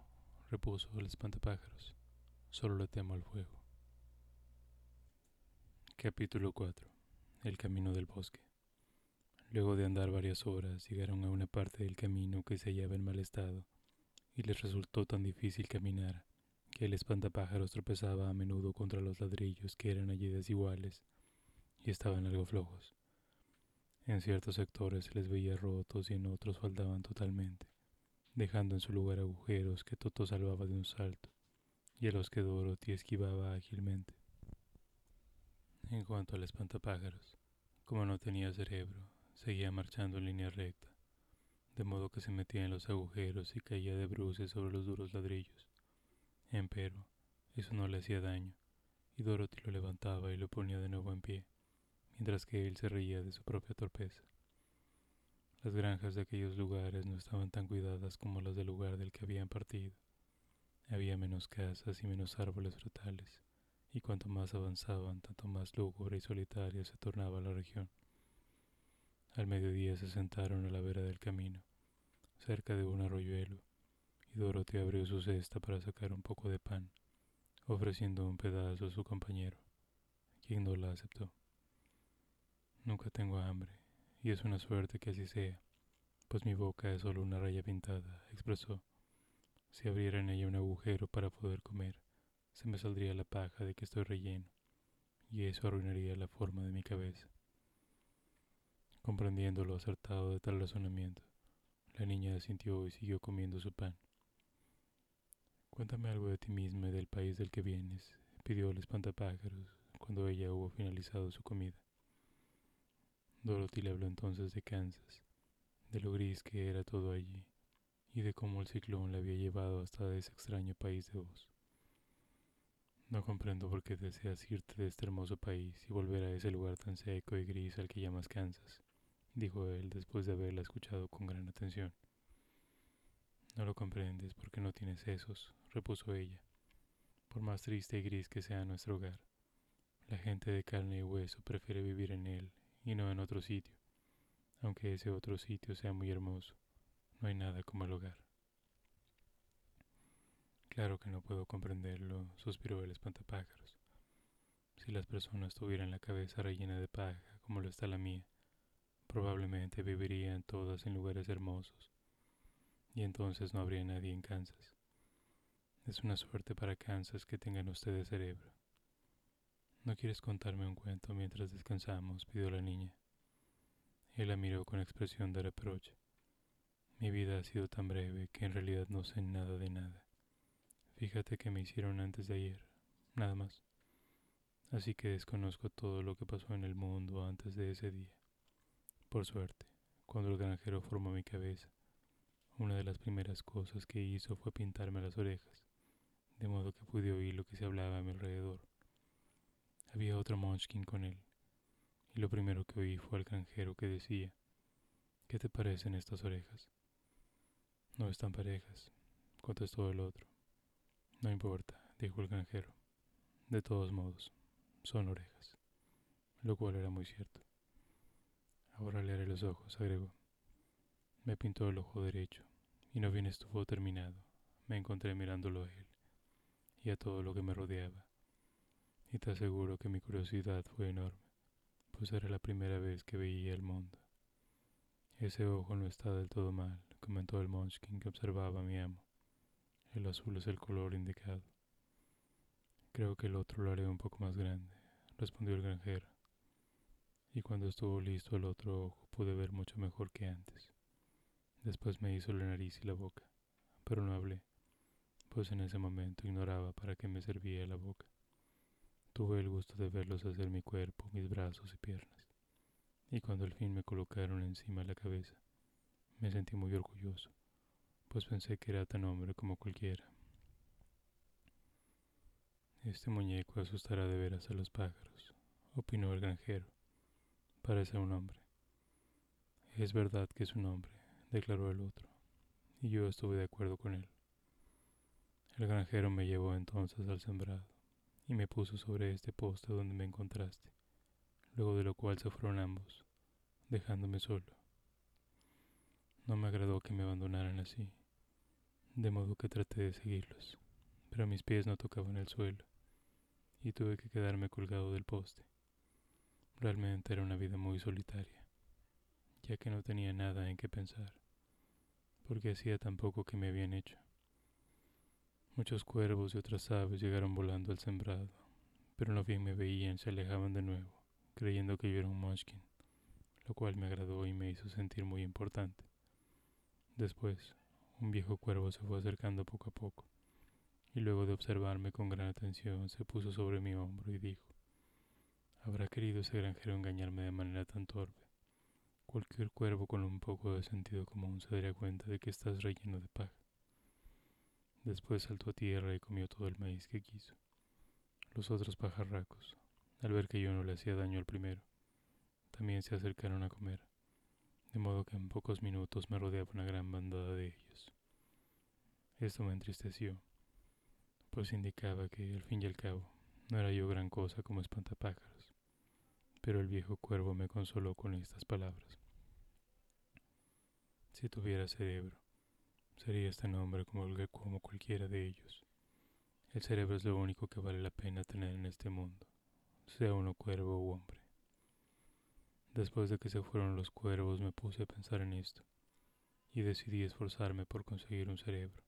S1: repuso el espantapájaros. Solo le temo al fuego. Capítulo 4. El camino del bosque. Luego de andar varias horas, llegaron a una parte del camino que se hallaba en mal estado, y les resultó tan difícil caminar el espantapájaros tropezaba a menudo contra los ladrillos que eran allí desiguales y estaban algo flojos. En ciertos sectores se les veía rotos y en otros faltaban totalmente, dejando en su lugar agujeros que Toto salvaba de un salto y a los que Dorothy esquivaba ágilmente. En cuanto al espantapájaros, como no tenía cerebro, seguía marchando en línea recta, de modo que se metía en los agujeros y caía de bruces sobre los duros ladrillos. Empero, eso no le hacía daño, y Dorothy lo levantaba y lo ponía de nuevo en pie, mientras que él se reía de su propia torpeza. Las granjas de aquellos lugares no estaban tan cuidadas como las del lugar del que habían partido. Había menos casas y menos árboles frutales y cuanto más avanzaban, tanto más lúgubre y solitaria se tornaba la región. Al mediodía se sentaron a la vera del camino, cerca de un arroyuelo, y Dorothy abrió su cesta para sacar un poco de pan, ofreciendo un pedazo a su compañero, quien no la aceptó. Nunca tengo hambre, y es una suerte que así sea, pues mi boca es solo una raya pintada, expresó. Si abriera en ella un agujero para poder comer, se me saldría la paja de que estoy relleno, y eso arruinaría la forma de mi cabeza. Comprendiendo lo acertado de tal razonamiento, la niña asintió y siguió comiendo su pan. Cuéntame algo de ti misma y del país del que vienes, pidió el espantapájaros cuando ella hubo finalizado su comida. Dorothy le habló entonces de Kansas, de lo gris que era todo allí, y de cómo el ciclón la había llevado hasta ese extraño país de vos. No comprendo por qué deseas irte de este hermoso país y volver a ese lugar tan seco y gris al que llamas Kansas, dijo él después de haberla escuchado con gran atención. No lo comprendes porque no tienes esos, repuso ella. Por más triste y gris que sea nuestro hogar, la gente de carne y hueso prefiere vivir en él y no en otro sitio, aunque ese otro sitio sea muy hermoso. No hay nada como el hogar. Claro que no puedo comprenderlo, suspiró el espantapájaros. Si las personas tuvieran la cabeza rellena de paja, como lo está la mía, probablemente vivirían todas en lugares hermosos, y entonces no habría nadie en Kansas. Es una suerte para Kansas que tengan ustedes cerebro. ¿No quieres contarme un cuento mientras descansamos? pidió la niña. Él la miró con expresión de reproche. Mi vida ha sido tan breve que en realidad no sé nada de nada. Fíjate que me hicieron antes de ayer, nada más. Así que desconozco todo lo que pasó en el mundo antes de ese día. Por suerte, cuando el granjero formó mi cabeza, una de las primeras cosas que hizo fue pintarme las orejas, de modo que pude oír lo que se hablaba a mi alrededor. Había otro Munchkin con él, y lo primero que oí fue al granjero que decía, ¿qué te parecen estas orejas? No están parejas, contestó el otro. No importa, dijo el granjero. De todos modos, son orejas. Lo cual era muy cierto. Ahora le haré los ojos, agregó. Me pintó el ojo derecho, y no bien estuvo terminado, me encontré mirándolo a él, y a todo lo que me rodeaba. Y te aseguro que mi curiosidad fue enorme, pues era la primera vez que veía el mundo. Ese ojo no está del todo mal, comentó el Munchkin que observaba a mi amo. El azul es el color indicado. Creo que el otro lo haré un poco más grande, respondió el granjero. Y cuando estuvo listo el otro ojo pude ver mucho mejor que antes. Después me hizo la nariz y la boca, pero no hablé, pues en ese momento ignoraba para qué me servía la boca. Tuve el gusto de verlos hacer mi cuerpo, mis brazos y piernas, y cuando al fin me colocaron encima la cabeza, me sentí muy orgulloso, pues pensé que era tan hombre como cualquiera. Este muñeco asustará de veras a los pájaros, opinó el granjero. Parece un hombre. Es verdad que es un hombre, declaró el otro, y yo estuve de acuerdo con él. El granjero me llevó entonces al sembrado y me puso sobre este poste donde me encontraste, luego de lo cual se fueron ambos, dejándome solo. No me agradó que me abandonaran así, de modo que traté de seguirlos, pero mis pies no tocaban el suelo y tuve que quedarme colgado del poste. Realmente era una vida muy solitaria, ya que no tenía nada en qué pensar, porque hacía tan poco que me habían hecho. Muchos cuervos y otras aves llegaron volando al sembrado, pero no bien me veían se alejaban de nuevo, creyendo que yo era un munchkin, lo cual me agradó y me hizo sentir muy importante. Después, un viejo cuervo se fue acercando poco a poco, y luego de observarme con gran atención se puso sobre mi hombro y dijo, ¿Habrá querido ese granjero engañarme de manera tan torpe? Cualquier cuervo con un poco de sentido común se daría cuenta de que estás relleno de paja. Después saltó a tierra y comió todo el maíz que quiso. Los otros pajarracos, al ver que yo no le hacía daño al primero, también se acercaron a comer, de modo que en pocos minutos me rodeaba una gran bandada de ellos. Esto me entristeció, pues indicaba que, al fin y al cabo, no era yo gran cosa como espantapájaros, pero el viejo cuervo me consoló con estas palabras. Si tuviera cerebro, sería este nombre como, como cualquiera de ellos. El cerebro es lo único que vale la pena tener en este mundo, sea uno cuervo u hombre. Después de que se fueron los cuervos me puse a pensar en esto y decidí esforzarme por conseguir un cerebro.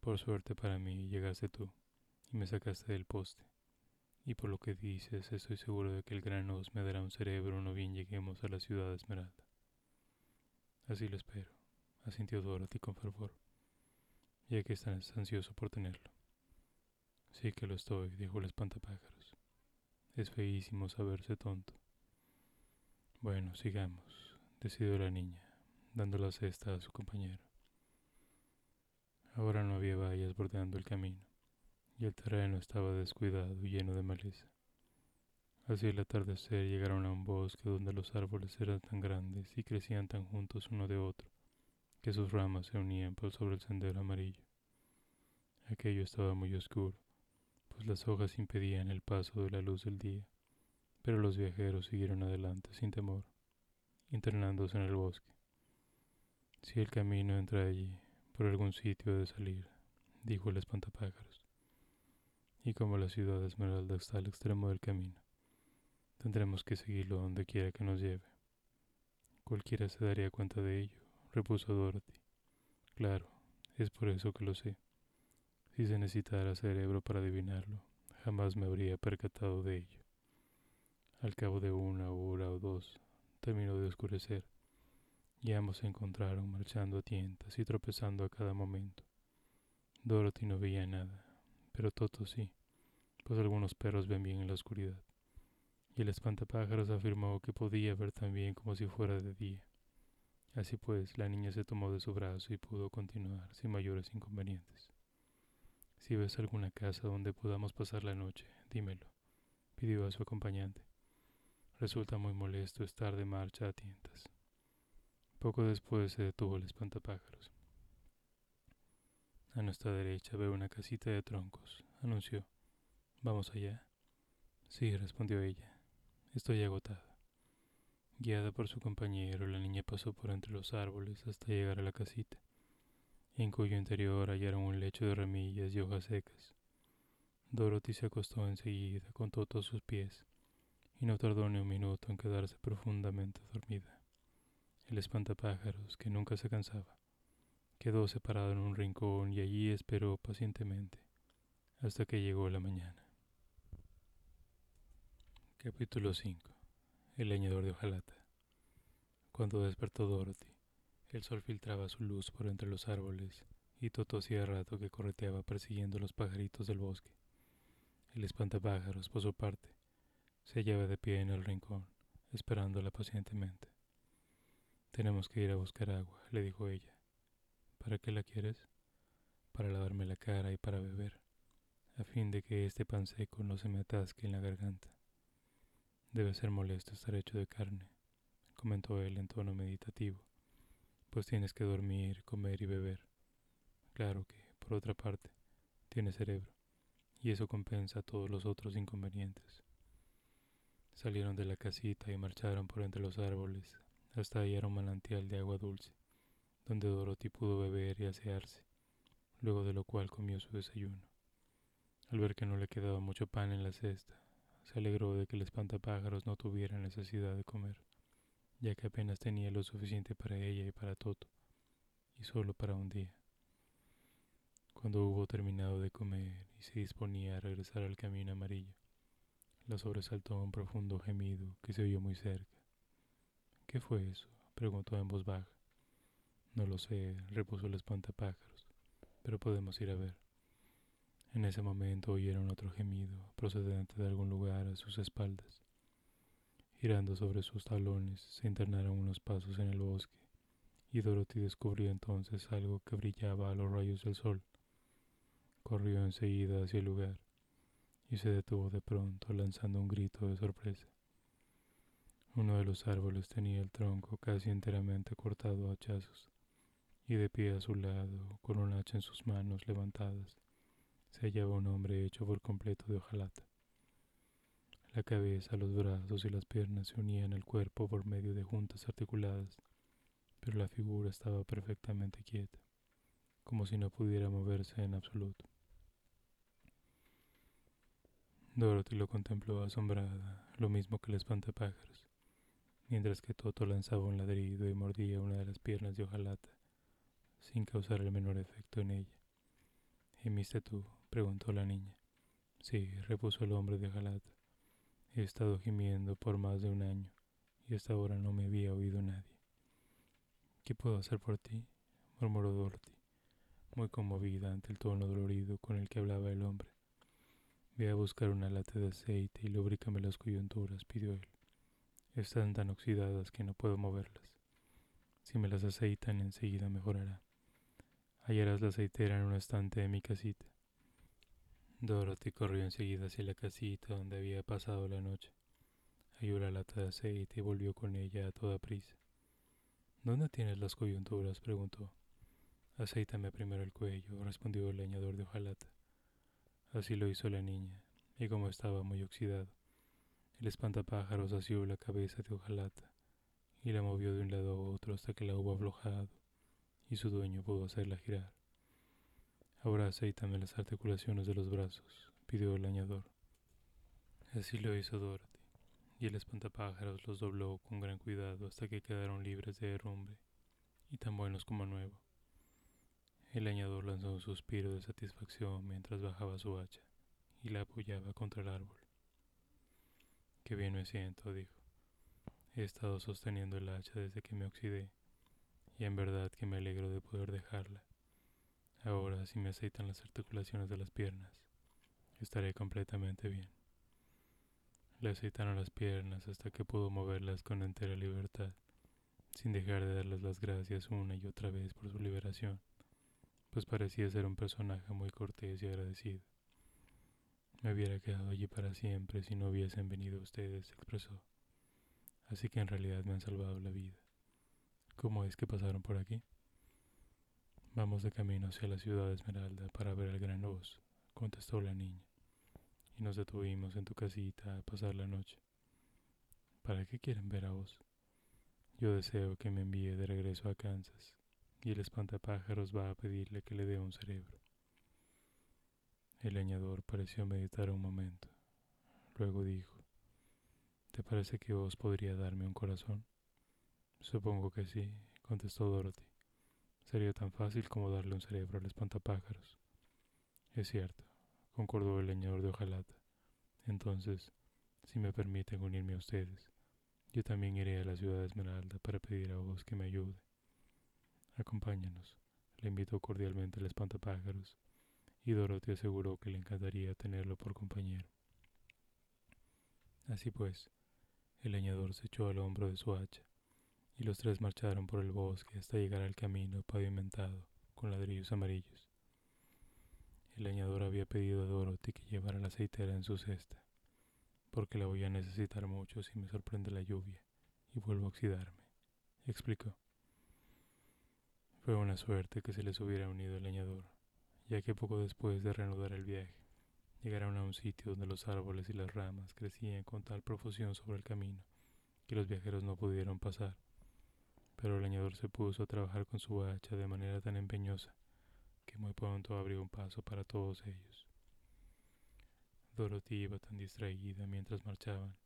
S1: Por suerte para mí llegaste tú y me sacaste del poste. Y por lo que dices, estoy seguro de que el gran os me dará un cerebro no bien lleguemos a la ciudad de Esmeralda. Así lo espero asintió Dorothy con fervor, ya que estás ansioso por tenerlo. Sí que lo estoy, dijo el espantapájaros. Es feísimo saberse tonto. Bueno, sigamos, decidió la niña, dando la cesta a su compañero. Ahora no había vallas bordeando el camino, y el terreno estaba descuidado y lleno de maleza. Hacia el atardecer llegaron a un bosque donde los árboles eran tan grandes y crecían tan juntos uno de otro que sus ramas se unían por sobre el sendero amarillo. Aquello estaba muy oscuro, pues las hojas impedían el paso de la luz del día, pero los viajeros siguieron adelante sin temor, internándose en el bosque. Si el camino entra allí, por algún sitio de salir, dijo el espantapájaros. Y como la ciudad de Esmeralda está al extremo del camino, tendremos que seguirlo donde quiera que nos lleve. Cualquiera se daría cuenta de ello repuso Dorothy. Claro, es por eso que lo sé. Si se necesitara cerebro para adivinarlo, jamás me habría percatado de ello. Al cabo de una hora o dos, terminó de oscurecer, y ambos se encontraron marchando a tientas y tropezando a cada momento. Dorothy no veía nada, pero Toto sí, pues algunos perros ven bien en la oscuridad, y el espantapájaros afirmó que podía ver tan bien como si fuera de día. Así pues, la niña se tomó de su brazo y pudo continuar sin mayores inconvenientes. Si ves alguna casa donde podamos pasar la noche, dímelo, pidió a su acompañante. Resulta muy molesto estar de marcha a tientas. Poco después se detuvo el espantapájaros. A nuestra derecha veo una casita de troncos, anunció. ¿Vamos allá? Sí, respondió ella. Estoy agotada. Guiada por su compañero, la niña pasó por entre los árboles hasta llegar a la casita, en cuyo interior hallaron un lecho de ramillas y hojas secas. Dorothy se acostó enseguida con todos sus pies, y no tardó ni un minuto en quedarse profundamente dormida. El espantapájaros, que nunca se cansaba, quedó separado en un rincón y allí esperó pacientemente hasta que llegó la mañana. Capítulo 5 el leñador de hojalata. Cuando despertó Dorothy, el sol filtraba su luz por entre los árboles y Toto hacía rato que correteaba persiguiendo los pajaritos del bosque. El espantapájaros, por su parte, se hallaba de pie en el rincón, esperándola pacientemente. Tenemos que ir a buscar agua, le dijo ella. ¿Para qué la quieres? Para lavarme la cara y para beber, a fin de que este pan seco no se me atasque en la garganta. Debe ser molesto estar hecho de carne, comentó él en tono meditativo, pues tienes que dormir, comer y beber. Claro que, por otra parte, tiene cerebro, y eso compensa todos los otros inconvenientes. Salieron de la casita y marcharon por entre los árboles hasta hallar un manantial de agua dulce, donde Dorothy pudo beber y asearse, luego de lo cual comió su desayuno. Al ver que no le quedaba mucho pan en la cesta, se alegró de que el espantapájaros no tuviera necesidad de comer, ya que apenas tenía lo suficiente para ella y para Toto, y solo para un día. Cuando hubo terminado de comer y se disponía a regresar al camino amarillo, la sobresaltó un profundo gemido que se oyó muy cerca. ¿Qué fue eso? preguntó en voz baja. No lo sé, repuso el espantapájaros, pero podemos ir a ver. En ese momento oyeron otro gemido procedente de algún lugar a sus espaldas. Girando sobre sus talones, se internaron unos pasos en el bosque, y Dorothy descubrió entonces algo que brillaba a los rayos del sol. Corrió enseguida hacia el lugar y se detuvo de pronto lanzando un grito de sorpresa. Uno de los árboles tenía el tronco casi enteramente cortado a hachazos, y de pie a su lado, con un hacha en sus manos levantadas, se hallaba un hombre hecho por completo de hojalata. La cabeza, los brazos y las piernas se unían al cuerpo por medio de juntas articuladas, pero la figura estaba perfectamente quieta, como si no pudiera moverse en absoluto. Dorothy lo contempló asombrada, lo mismo que el espantapájaros, mientras que Toto lanzaba un ladrido y mordía una de las piernas de hojalata, sin causar el menor efecto en ella. ¿Gemiste tú? Preguntó la niña. Sí, repuso el hombre de hojalata. He estado gimiendo por más de un año y hasta ahora no me había oído nadie. ¿Qué puedo hacer por ti? murmuró Dorothy, muy conmovida ante el tono dolorido con el que hablaba el hombre. Ve a buscar una lata de aceite y lubrícame las coyunturas, pidió él. Están tan oxidadas que no puedo moverlas. Si me las aceitan enseguida mejorará. Hallarás la aceitera en un estante de mi casita. Dorothy corrió enseguida hacia la casita donde había pasado la noche. Halló la lata de aceite y volvió con ella a toda prisa. ¿Dónde tienes las coyunturas? preguntó. Aceítame primero el cuello, respondió el leñador de hojalata. Así lo hizo la niña, y como estaba muy oxidado, el espantapájaros asió la cabeza de hojalata y la movió de un lado a otro hasta que la hubo aflojado y su dueño pudo hacerla girar. Ahora aceítame las articulaciones de los brazos, pidió el leñador. Así lo hizo Dorothy, y el espantapájaros los dobló con gran cuidado hasta que quedaron libres de derrumbe y tan buenos como nuevo. El leñador lanzó un suspiro de satisfacción mientras bajaba su hacha y la apoyaba contra el árbol. Qué bien me siento, dijo. He estado sosteniendo el hacha desde que me oxidé, y en verdad que me alegro de poder dejarla. Ahora, si me aceitan las articulaciones de las piernas, estaré completamente bien. Le aceitaron las piernas hasta que pudo moverlas con entera libertad, sin dejar de darles las gracias una y otra vez por su liberación, pues parecía ser un personaje muy cortés y agradecido. Me hubiera quedado allí para siempre si no hubiesen venido ustedes, expresó. Así que en realidad me han salvado la vida. ¿Cómo es que pasaron por aquí? Vamos de camino hacia la ciudad de Esmeralda para ver al gran Oz, contestó la niña, y nos detuvimos en tu casita a pasar la noche. ¿Para qué quieren ver a Oz? Yo deseo que me envíe de regreso a Kansas, y el espantapájaros va a pedirle que le dé un cerebro. El leñador pareció meditar un momento. Luego dijo, ¿Te parece que Oz podría darme un corazón? Supongo que sí, contestó Dorothy. Sería tan fácil como darle un cerebro al espantapájaros. Es cierto, concordó el leñador de hojalata. Entonces, si me permiten unirme a ustedes, yo también iré a la ciudad de Esmeralda para pedir a vos que me ayude. Acompáñanos, le invitó cordialmente al espantapájaros, y Dorothy aseguró que le encantaría tenerlo por compañero. Así pues, el leñador se echó al hombro de su hacha, y los tres marcharon por el bosque hasta llegar al camino pavimentado con ladrillos amarillos. El leñador había pedido a Dorothy que llevara la aceitera en su cesta, porque la voy a necesitar mucho si me sorprende la lluvia y vuelvo a oxidarme, explicó. Fue una suerte que se les hubiera unido el leñador, ya que poco después de reanudar el viaje, llegaron a un sitio donde los árboles y las ramas crecían con tal profusión sobre el camino que los viajeros no pudieron pasar. Pero el leñador se puso a trabajar con su hacha de manera tan empeñosa que muy pronto abrió un paso para todos ellos. Dorothy iba tan distraída mientras marchaban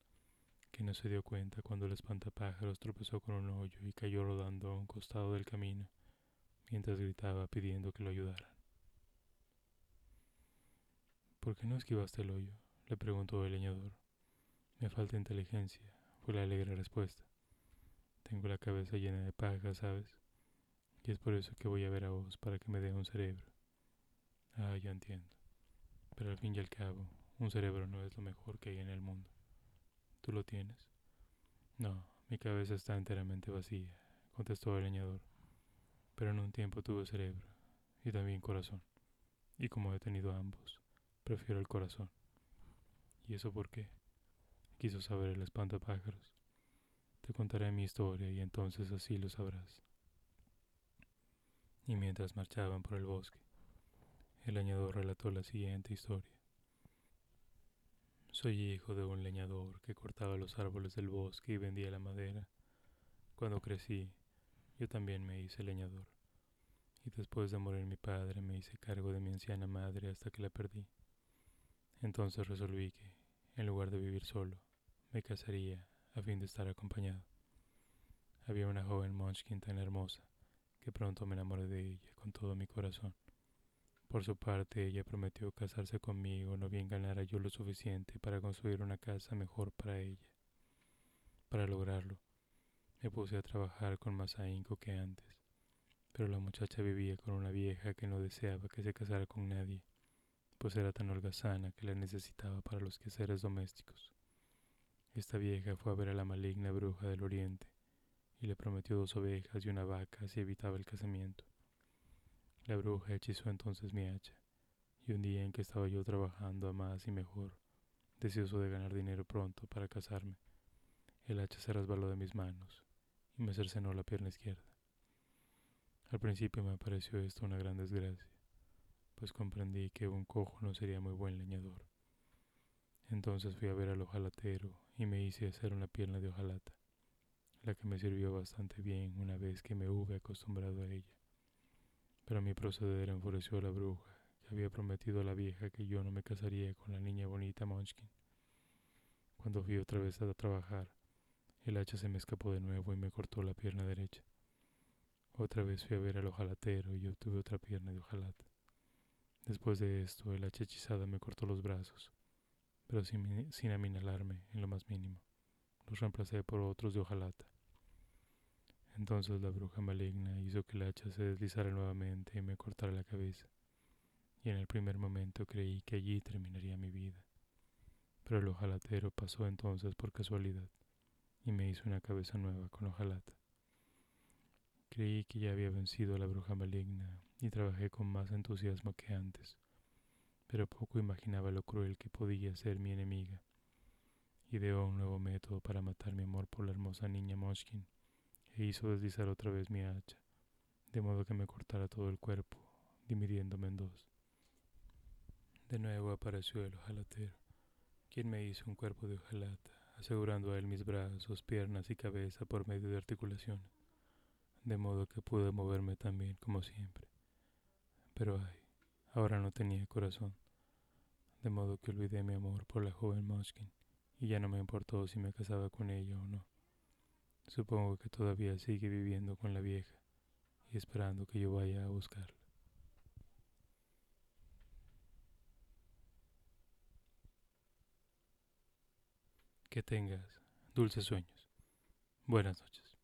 S1: que no se dio cuenta cuando el espantapájaros tropezó con un hoyo y cayó rodando a un costado del camino mientras gritaba pidiendo que lo ayudaran. ¿Por qué no esquivaste el hoyo? le preguntó el leñador. Me falta inteligencia, fue la alegre respuesta. Tengo la cabeza llena de paja, ¿sabes? Y es por eso que voy a ver a vos, para que me dé un cerebro. Ah, ya entiendo. Pero al fin y al cabo, un cerebro no es lo mejor que hay en el mundo. ¿Tú lo tienes? No, mi cabeza está enteramente vacía, contestó el leñador. Pero en un tiempo tuve cerebro y también corazón. Y como he tenido ambos, prefiero el corazón. ¿Y eso por qué? Quiso saber el espantapájaros. Te contaré mi historia y entonces así lo sabrás. Y mientras marchaban por el bosque, el leñador relató la siguiente historia. Soy hijo de un leñador que cortaba los árboles del bosque y vendía la madera. Cuando crecí, yo también me hice leñador. Y después de morir mi padre me hice cargo de mi anciana madre hasta que la perdí. Entonces resolví que, en lugar de vivir solo, me casaría a fin de estar acompañado. Había una joven Munchkin tan hermosa que pronto me enamoré de ella con todo mi corazón. Por su parte, ella prometió casarse conmigo, no bien ganara yo lo suficiente para construir una casa mejor para ella. Para lograrlo, me puse a trabajar con más ahínco que antes, pero la muchacha vivía con una vieja que no deseaba que se casara con nadie, pues era tan holgazana que la necesitaba para los quehaceres domésticos. Esta vieja fue a ver a la maligna bruja del oriente y le prometió dos ovejas y una vaca si evitaba el casamiento. La bruja hechizó entonces mi hacha, y un día en que estaba yo trabajando a más y mejor, deseoso de ganar dinero pronto para casarme, el hacha se resbaló de mis manos y me cercenó la pierna izquierda. Al principio me pareció esto una gran desgracia, pues comprendí que un cojo no sería muy buen leñador. Entonces fui a ver al ojalatero y me hice hacer una pierna de hojalata, la que me sirvió bastante bien una vez que me hube acostumbrado a ella. Pero mi proceder enfureció a la bruja, que había prometido a la vieja que yo no me casaría con la niña bonita Munchkin. Cuando fui otra vez a trabajar, el hacha se me escapó de nuevo y me cortó la pierna derecha. Otra vez fui a ver al ojalatero y obtuve otra pierna de hojalata. Después de esto, el hacha hechizada me cortó los brazos, pero sin, sin aminalarme en lo más mínimo. Los reemplacé por otros de hojalata. Entonces la bruja maligna hizo que el hacha se deslizara nuevamente y me cortara la cabeza. Y en el primer momento creí que allí terminaría mi vida. Pero el ojalatero pasó entonces por casualidad y me hizo una cabeza nueva con hojalata. Creí que ya había vencido a la bruja maligna y trabajé con más entusiasmo que antes, pero poco imaginaba lo cruel que podía ser mi enemiga. Ideó un nuevo método para matar mi amor por la hermosa niña Moshkin e hizo deslizar otra vez mi hacha, de modo que me cortara todo el cuerpo, dividiéndome en dos. De nuevo apareció el ojalatero, quien me hizo un cuerpo de hojalata, asegurando a él mis brazos, piernas y cabeza por medio de articulaciones, de modo que pude moverme también como siempre. Pero ay, ahora no tenía corazón, de modo que olvidé mi amor por la joven Moshkin, y ya no me importó si me casaba con ella o no. Supongo que todavía sigue viviendo con la vieja y esperando que yo vaya a buscarla. Que tengas dulces sueños. Buenas noches.